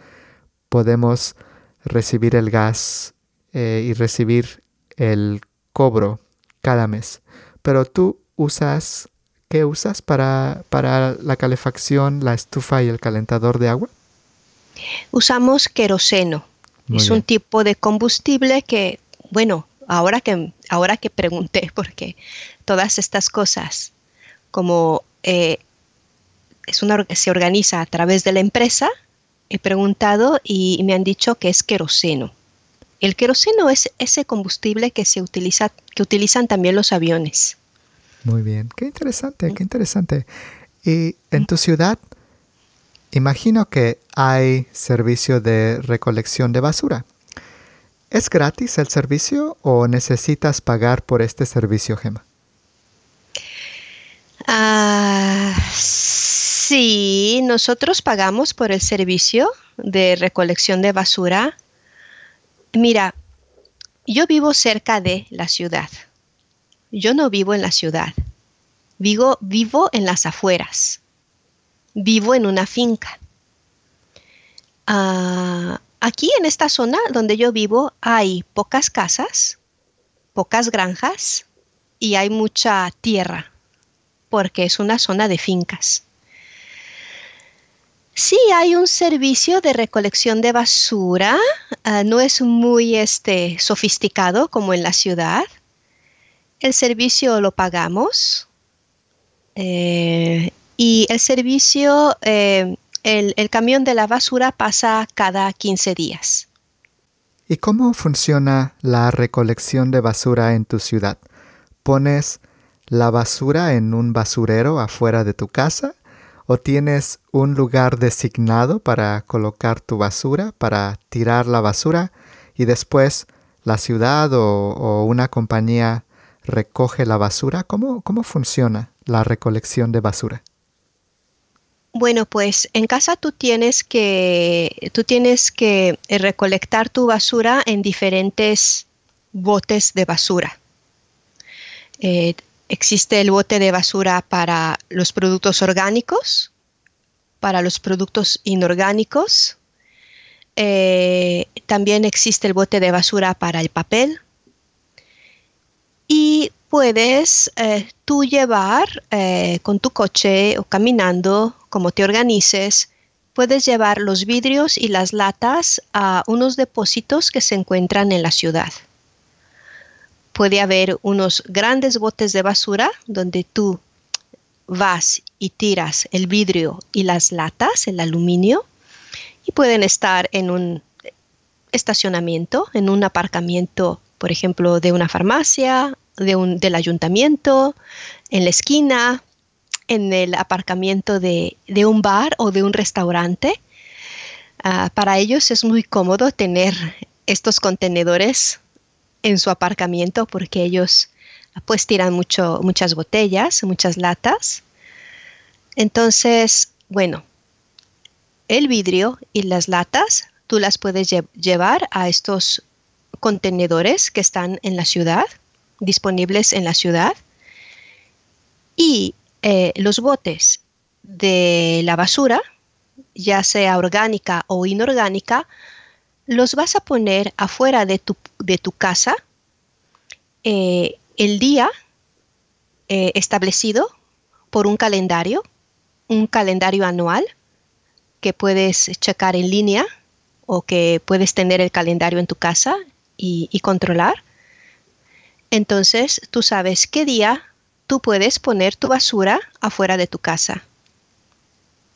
podemos recibir el gas eh, y recibir el cobro cada mes. Pero tú usas, ¿qué usas para, para la calefacción, la estufa y el calentador de agua? Usamos queroseno. es un tipo de combustible que, bueno, ahora que, ahora que pregunté, porque todas estas cosas, como eh, es una, se organiza a través de la empresa, he preguntado y me han dicho que es queroseno. El queroseno es ese combustible que se utiliza, que utilizan también los aviones. Muy bien, qué interesante, qué interesante. Y en tu ciudad, imagino que hay servicio de recolección de basura. ¿Es gratis el servicio o necesitas pagar por este servicio, Gemma? Ah, sí, nosotros pagamos por el servicio de recolección de basura. Mira, yo vivo cerca de la ciudad. Yo no vivo en la ciudad. Vivo, vivo en las afueras. Vivo en una finca. Ah, aquí en esta zona donde yo vivo hay pocas casas, pocas granjas y hay mucha tierra porque es una zona de fincas. Sí, hay un servicio de recolección de basura. Ah, no es muy este, sofisticado como en la ciudad. El servicio lo pagamos. Eh, y el servicio, eh, el, el camión de la basura pasa cada 15 días. ¿Y cómo funciona la recolección de basura en tu ciudad? ¿Pones la basura en un basurero afuera de tu casa ¿O tienes un lugar designado para colocar tu basura, para tirar la basura y después la ciudad o, una compañía recoge la basura? ¿Cómo, ¿Cómo funciona la recolección de basura? Bueno, pues en casa tú tienes que, tú tienes que recolectar tu basura en diferentes botes de basura. Eh, Existe el bote de basura para los productos orgánicos, para los productos inorgánicos. Eh, también existe el bote de basura para el papel. Y puedes eh, tú llevar eh, con tu coche o caminando, como te organices, puedes llevar los vidrios y las latas a unos depósitos que se encuentran en la ciudad puede haber unos grandes botes de basura donde tú vas y tiras el vidrio y las latas, el aluminio, y pueden estar en un estacionamiento, en un aparcamiento, por ejemplo, de una farmacia, de un, del ayuntamiento, en la esquina, en el aparcamiento de, un bar o de un restaurante. Ah, para ellos es muy cómodo tener estos contenedores en su aparcamiento porque ellos pues tiran mucho, muchas botellas, muchas latas. Entonces, bueno, el vidrio y las latas tú las puedes llevar a estos contenedores que están en la ciudad, disponibles en la ciudad. Y eh, los botes de la basura, ya sea orgánica o inorgánica, los vas a poner afuera de tu, de tu casa eh, el día eh, establecido por un calendario, un calendario anual que puedes checar en línea o que puedes tener el calendario en tu casa y, y controlar. Entonces tú sabes qué día tú puedes poner tu basura afuera de tu casa.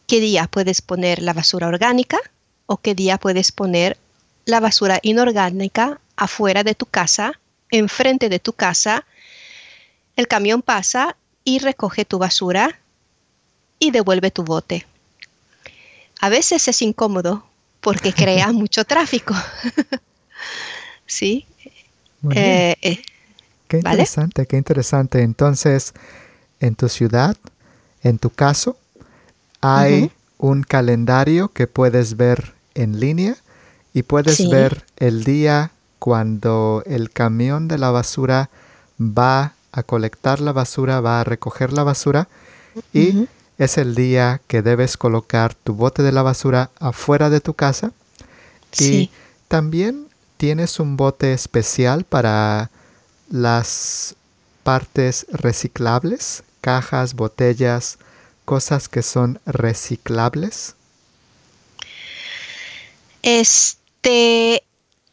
¿Qué día puedes poner la basura orgánica o qué día puedes poner la basura inorgánica afuera de tu casa, enfrente de tu casa, el camión pasa y recoge tu basura y devuelve tu bote. A veces es incómodo porque crea mucho tráfico. sí. Eh, eh, qué interesante, qué interesante. Entonces, en tu ciudad, en tu caso, hay un calendario que puedes ver en línea y puedes ver el día cuando el camión de la basura va a colectar la basura, va a recoger la basura y es el día que debes colocar tu bote de la basura afuera de tu casa. Y también tienes un bote especial para las partes reciclables, cajas, botellas, cosas que son reciclables. Este,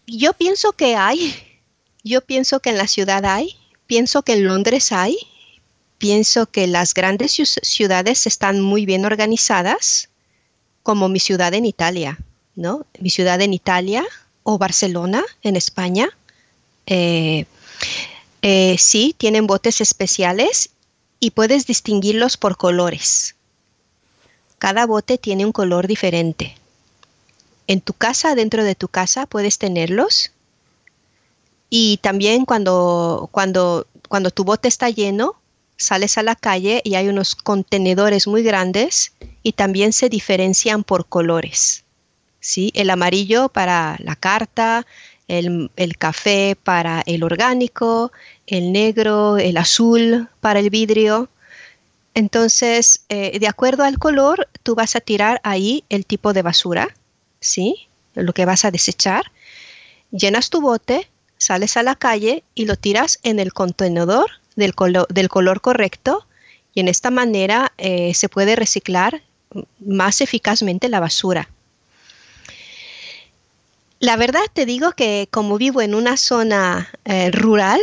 yo pienso que hay, yo pienso que en la ciudad hay, pienso que en Londres hay, pienso que las grandes ciudades están muy bien organizadas, como mi ciudad en Italia, ¿no? Mi ciudad en Italia o Barcelona en España. Eh, eh, sí, tienen botes especiales y puedes distinguirlos por colores. Cada bote tiene un color diferente en tu casa, dentro de tu casa, puedes tenerlos. Y también cuando, cuando, cuando tu bote está lleno, sales a la calle y hay unos contenedores muy grandes y también se diferencian por colores. ¿sí? El amarillo para la carta, el, café para el orgánico, el negro, el azul para el vidrio. Entonces, eh, de acuerdo al color, tú vas a tirar ahí el tipo de basura, ¿sí? Lo que vas a desechar. Llenas tu bote, sales a la calle y lo tiras en el contenedor del, del color correcto y en esta manera eh, se puede reciclar más eficazmente la basura. La verdad te digo que como vivo en una zona eh, rural,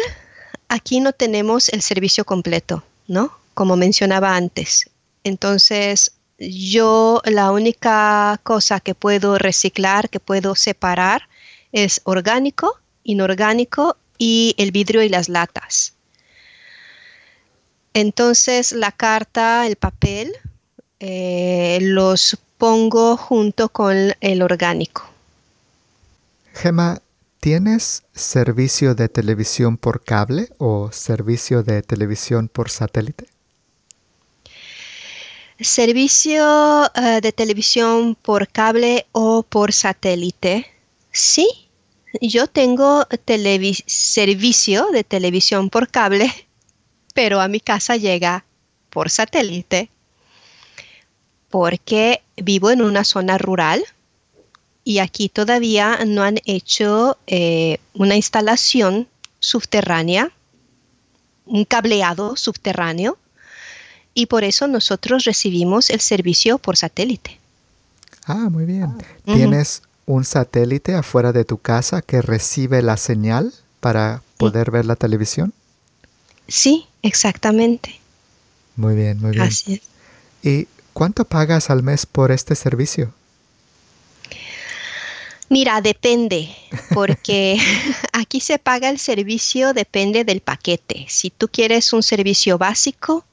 aquí no tenemos el servicio completo, ¿no? Como mencionaba antes. Entonces, yo la única cosa que puedo reciclar, que puedo separar, es orgánico, inorgánico y el vidrio y las latas. Entonces, la carta, el papel, eh, los pongo junto con el orgánico. Gemma, ¿tienes servicio de televisión por cable o servicio de televisión por satélite? Servicio eh, de televisión por cable o por satélite. Sí, yo tengo servicio de televisión por cable, pero a mi casa llega por satélite porque vivo en una zona rural y aquí todavía no han hecho eh, una instalación subterránea, un cableado subterráneo, y por eso nosotros recibimos el servicio por satélite. Ah, muy bien. ¿Tienes un satélite afuera de tu casa que recibe la señal para poder ver la televisión? Sí, exactamente. Muy bien, muy bien. Así es. ¿Y cuánto pagas al mes por este servicio? Mira, depende, porque aquí se paga el servicio, depende del paquete. Si tú quieres un servicio básico,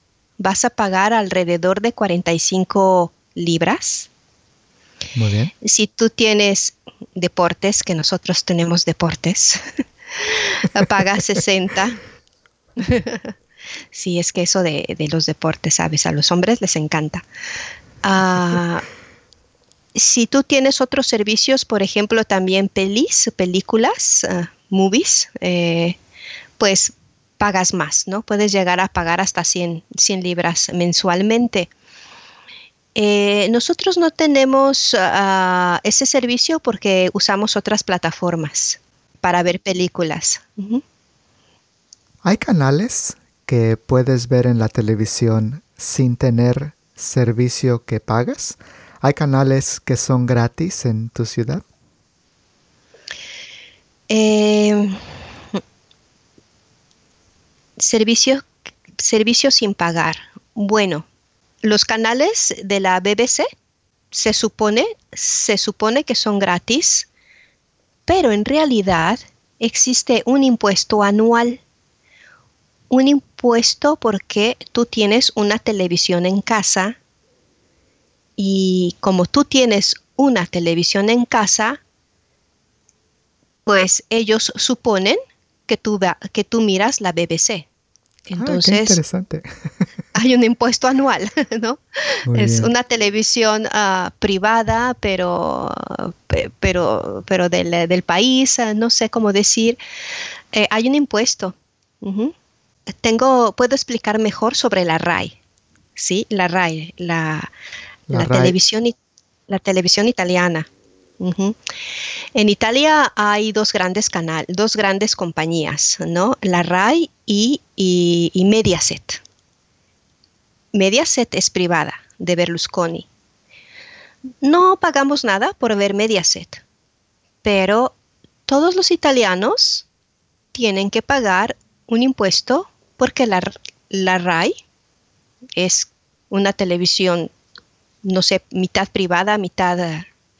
vas a pagar alrededor de 45 libras. Muy bien. Si tú tienes deportes, que nosotros tenemos deportes, pagas 60. sí, es que eso de, los deportes, sabes, a los hombres les encanta. Ah, si tú tienes otros servicios, por ejemplo, también pelis, películas, ah, movies, eh, pues pagas más, ¿no? Puedes llegar a pagar hasta 100, libras mensualmente. Eh, nosotros no tenemos ah, ese servicio porque usamos otras plataformas para ver películas. ¿Hay canales que puedes ver en la televisión sin tener servicio que pagas? ¿Hay canales que son gratis en tu ciudad? Eh, servicio, sin pagar. Bueno, los canales de la BBC se supone, se supone que son gratis, pero en realidad existe un impuesto anual. Un impuesto porque tú tienes una televisión en casa y como tú tienes una televisión en casa, pues ellos suponen que tú, que tú miras la BBC. Ah, Entonces, interesante. hay un impuesto anual, ¿no? es una televisión ah, privada, pero, pero, pero del, país, ah, no sé cómo decir. Eh, hay un impuesto. Tengo, puedo explicar mejor sobre la RAI. Sí, la RAI, la, la, televisión, la televisión italiana. En Italia hay dos grandes canales, dos grandes compañías, ¿no? La RAI y, y, Mediaset. Mediaset es privada de Berlusconi. No pagamos nada por ver Mediaset, pero todos los italianos tienen que pagar un impuesto porque la, la RAI es una televisión no sé, mitad privada, mitad,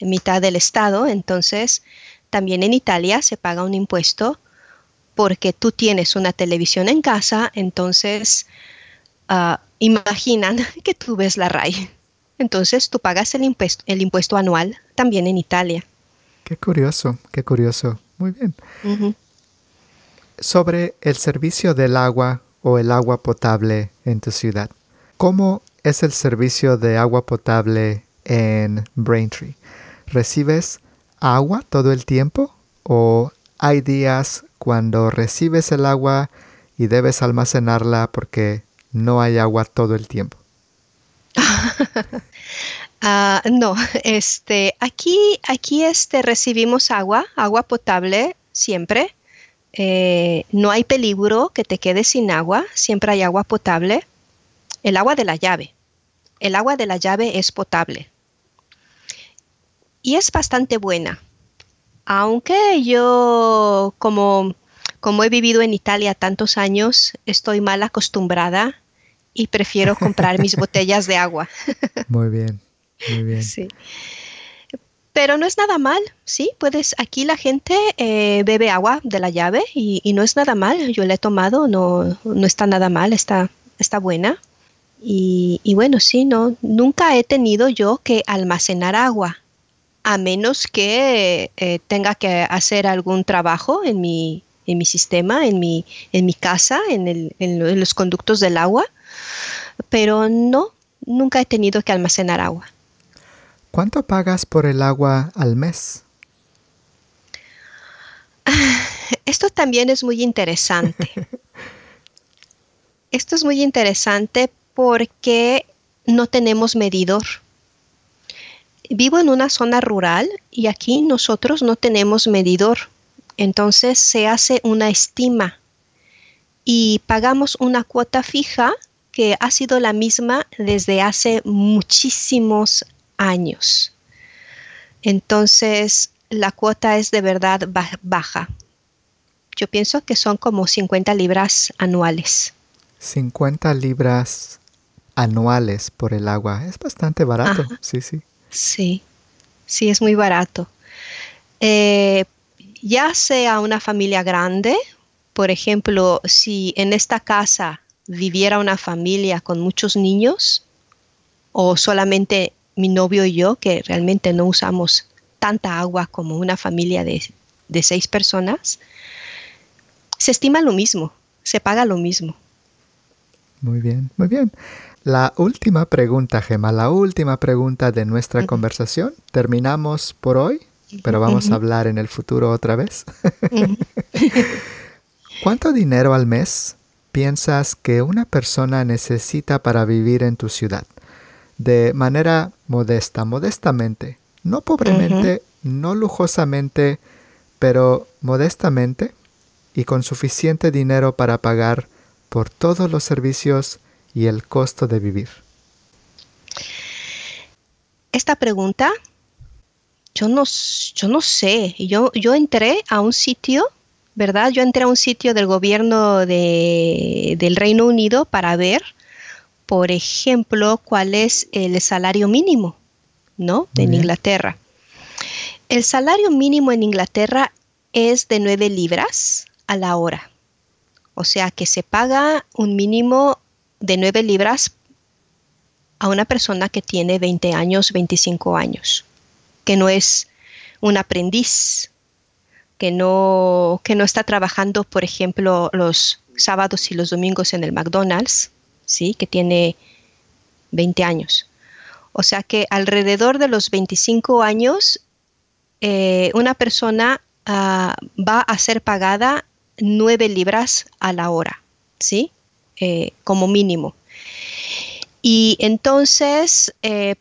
mitad del Estado. Entonces, también en Italia se paga un impuesto porque tú tienes una televisión en casa, entonces uh, imaginan que tú ves la RAI. Entonces tú pagas el impuesto, el impuesto anual también en Italia. Qué curioso, qué curioso. Muy bien. Sobre el servicio del agua o el agua potable en tu ciudad. ¿Cómo es el servicio de agua potable en Braintree? ¿Recibes agua todo el tiempo o hay días cuando recibes el agua y debes almacenarla porque no hay agua todo el tiempo? Ah, no, este, aquí, aquí este, recibimos agua, agua potable siempre. Eh, no hay peligro que te quedes sin agua, siempre hay agua potable. El agua de la llave. El agua de la llave es potable. Y es bastante buena. Aunque yo, como, como he vivido en Italia tantos años, estoy mal acostumbrada y prefiero comprar mis botellas de agua. Muy bien. Muy bien. Sí. Pero no es nada mal, sí, puedes, aquí la gente eh, bebe agua de la llave y, no es nada mal, yo la he tomado, no, no está nada mal, está, está buena. Y, bueno, sí, no, nunca he tenido yo que almacenar agua, a menos que eh, tenga que hacer algún trabajo en mi, en mi sistema, en mi, en mi casa, en, el, en los conductos del agua, pero no, nunca he tenido que almacenar agua. ¿Cuánto pagas por el agua al mes? Esto también es muy interesante. Esto es muy interesante porque no tenemos medidor. Vivo en una zona rural y aquí nosotros no tenemos medidor. Entonces se hace una estima y pagamos una cuota fija que ha sido la misma desde hace muchísimos años. Entonces, la cuota es de verdad baja. Yo pienso que son como 50 libras anuales. 50 libras anuales por el agua. Es bastante barato. Sí, sí. Sí, sí, es muy barato. Eh, ya sea una familia grande, por ejemplo, si en esta casa viviera una familia con muchos niños o solamente mi novio y yo, que realmente no usamos tanta agua como una familia de, seis personas, se estima lo mismo, se paga lo mismo. Muy bien, muy bien. La última pregunta, Gemma, la última pregunta de nuestra conversación. Terminamos por hoy, pero vamos a hablar en el futuro otra vez. ¿Cuánto dinero al mes piensas que una persona necesita para vivir en tu ciudad? de manera modesta, modestamente, no pobremente, no lujosamente, pero modestamente y con suficiente dinero para pagar por todos los servicios y el costo de vivir. Esta pregunta, yo no, yo no sé, yo, yo entré a un sitio, ¿verdad? Yo entré a un sitio del gobierno de, del Reino Unido para ver por ejemplo, cuál es el salario mínimo, ¿no? En Inglaterra. El salario mínimo en Inglaterra es de 9 libras a la hora. O sea que se paga un mínimo de 9 libras a una persona que tiene 20 años, 25 años, que no es un aprendiz, que no, que no está trabajando, por ejemplo, los sábados y los domingos en el McDonald's, ¿sí? que tiene 20 años. O sea que alrededor de los 25 años, eh, una persona ah, va a ser pagada 9 libras a la hora, ¿sí? Eh, como mínimo. Y entonces eh,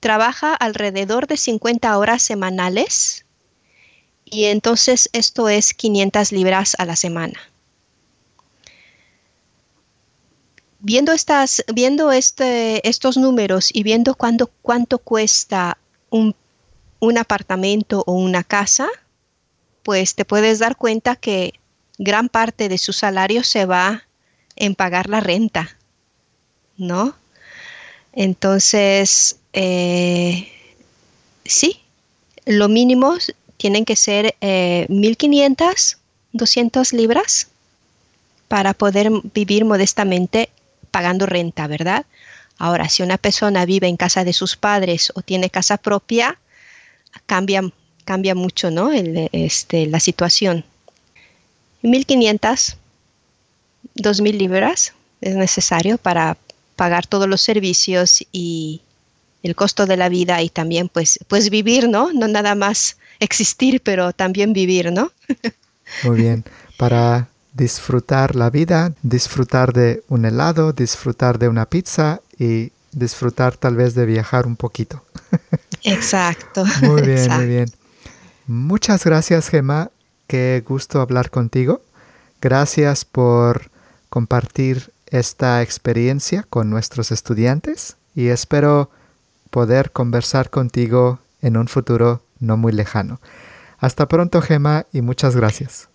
trabaja alrededor de 50 horas semanales y entonces esto es 500 libras a la semana. viendo, estas, viendo este, estos números y viendo cuánto, cuánto cuesta un, un apartamento o una casa, pues te puedes dar cuenta que gran parte de su salario se va en pagar la renta, ¿no? Entonces, eh, sí, lo mínimo tienen que ser eh, 1.500, 200 libras para poder vivir modestamente pagando renta, ¿verdad? Ahora, si una persona vive en casa de sus padres o tiene casa propia, cambia, mucho, ¿no? este, la situación. 1.500, 2.000 libras es necesario para pagar todos los servicios y el costo de la vida y también pues, pues vivir, ¿no? No nada más existir, pero también vivir, ¿no? Muy bien, para disfrutar la vida, disfrutar de un helado, disfrutar de una pizza y disfrutar tal vez de viajar un poquito. Exacto. Muy bien, muy bien. Muchas gracias, Gemma. Qué gusto hablar contigo. Gracias por compartir esta experiencia con nuestros estudiantes y espero poder conversar contigo en un futuro no muy lejano. Hasta pronto, Gemma, y muchas gracias.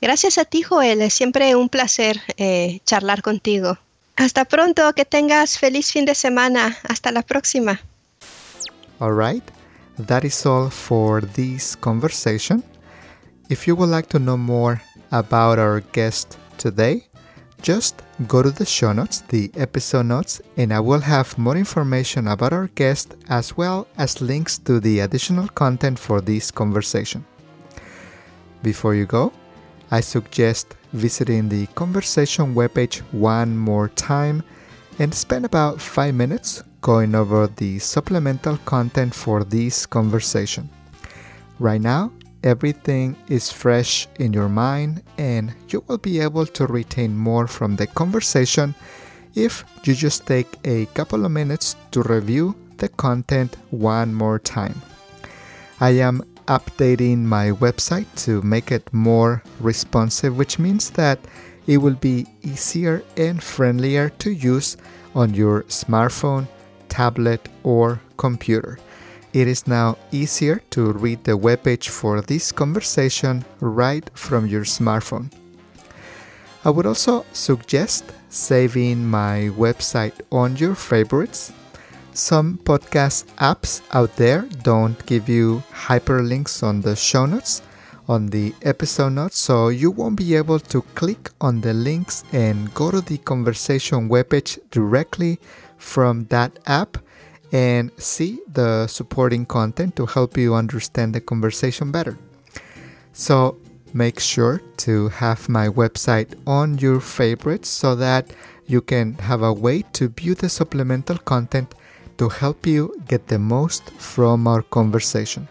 Gracias a ti, Joel. Es siempre un placer eh, charlar contigo. Hasta pronto, que tengas feliz fin de semana. Hasta la próxima. All right, that is all for this conversation. If you would like to know more about our guest today, just go to the show notes, the episode notes, and I will have more information about our guest as well as links to the additional content for this conversation. Before you go, I suggest visiting the conversation webpage one more time and spend about 5 minutes going over the supplemental content for this conversation. Right now, everything is fresh in your mind and you will be able to retain more from the conversation if you just take a couple of minutes to review the content one more time. I am updating my website to make it more responsive, which means that it will be easier and friendlier to use on your smartphone, tablet, or computer. It is now easier to read the webpage for this conversation right from your smartphone. I would also suggest saving my website on your favorites some podcast apps out there don't give you hyperlinks on the show notes, on the episode notes, so you won't be able to click on the links and go to the conversation webpage directly from that app and see the supporting content to help you understand the conversation better. So make sure to have my website on your favorites so that you can have a way to view the supplemental content to help you get the most from our conversation.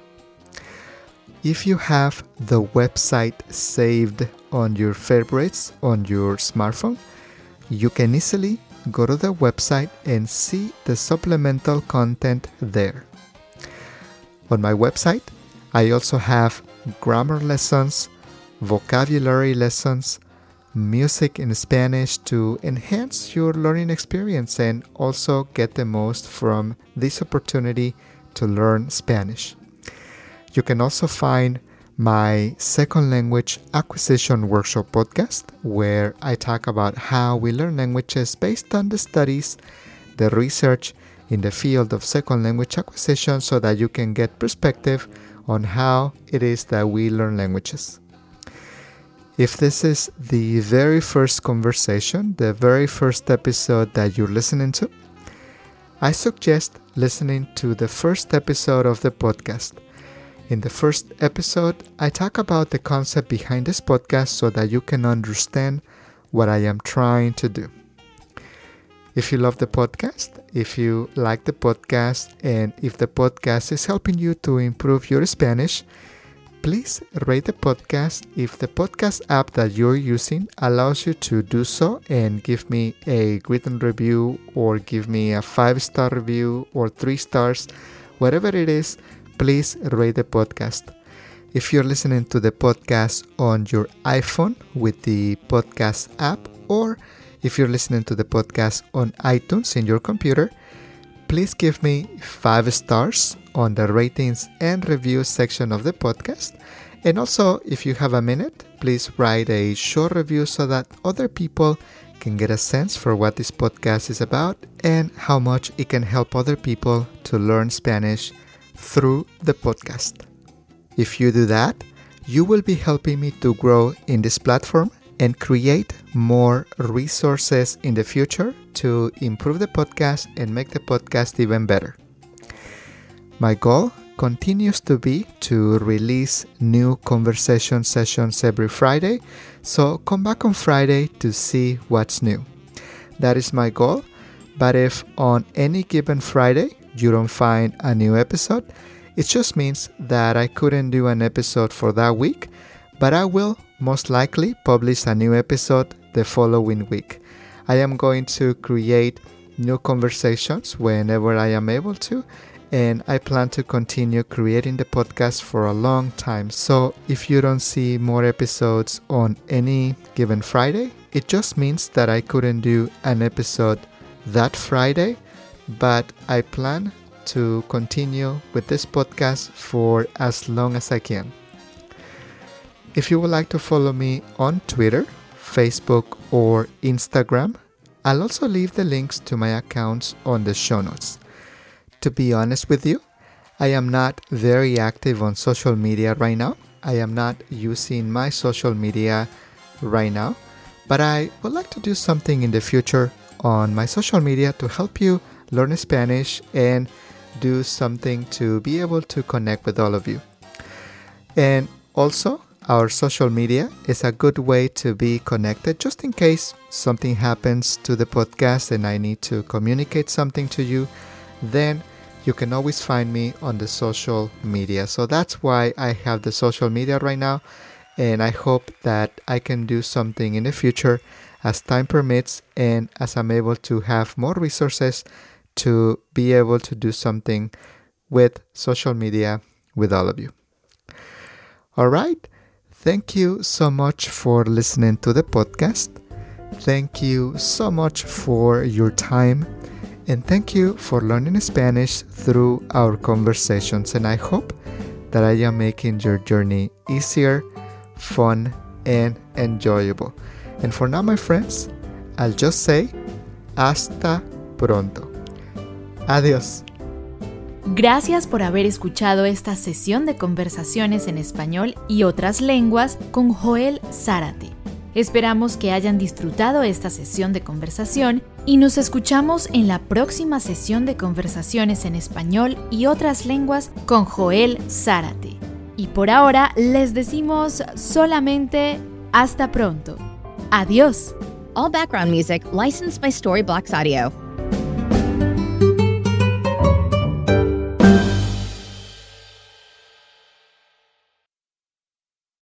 If you have the website saved on your favorites on your smartphone, you can easily go to the website and see the supplemental content there. On my website, I also have grammar lessons, vocabulary lessons, music in Spanish to enhance your learning experience and also get the most from this opportunity to learn Spanish. You can also find my second language acquisition workshop podcast, where I talk about how we learn languages based on the studies, the research in the field of second language acquisition, so that you can get perspective on how it is that we learn languages. If this is the very first conversation, the very first episode that you're listening to, I suggest listening to the first episode of the podcast. In the first episode, I talk about the concept behind this podcast so that you can understand what I am trying to do. If you love the podcast, if you like the podcast, and if the podcast is helping you to improve your Spanish, please rate the podcast if the podcast app that you're using allows you to do so and give me a written review or give me a five star review or three stars, whatever it is, please rate the podcast. If you're listening to the podcast on your iPhone with the podcast app, or if you're listening to the podcast on iTunes in your computer, please give me five stars on the ratings and reviews section of the podcast. And also, if you have a minute, please write a short review so that other people can get a sense for what this podcast is about and how much it can help other people to learn Spanish through the podcast. If you do that, you will be helping me to grow in this platform and create more resources in the future to improve the podcast and make the podcast even better. My goal continues to be to release new conversation sessions every Friday, so come back on Friday to see what's new. That is my goal. But if on any given Friday you don't find a new episode, it just means that I couldn't do an episode for that week, but I will most likely publish a new episode the following week. I am going to create new conversations whenever I am able to, and I plan to continue creating the podcast for a long time. So if you don't see more episodes on any given Friday, it just means that I couldn't do an episode that Friday, but I plan to continue with this podcast for as long as I can. If you would like to follow me on Twitter, Facebook, or Instagram, I'll also leave the links to my accounts on the show notes. To be honest with you, I am not very active on social media right now. I am not using my social media right now, but I would like to do something in the future on my social media to help you learn Spanish and do something to be able to connect with all of you. And also, our social media is a good way to be connected just in case something happens to the podcast and I need to communicate something to you. Then you can always find me on the social media. So that's why I have the social media right now. And I hope that I can do something in the future as time permits and as I'm able to have more resources to be able to do something with social media with all of you. All right. Thank you so much for listening to the podcast. Thank you so much for your time. And thank you for learning Spanish through our conversations. And I hope that I am making your journey easier, fun, and enjoyable. And for now, my friends, I'll just say hasta pronto. Adiós. Gracias por haber escuchado esta sesión de conversaciones en español y otras lenguas con Joel Zárate. Esperamos que hayan disfrutado esta sesión de conversación y nos escuchamos en la próxima sesión de conversaciones en español y otras lenguas con Joel Zárate. Y por ahora les decimos solamente hasta pronto. Adiós. All background music licensed by Storyblocks Audio.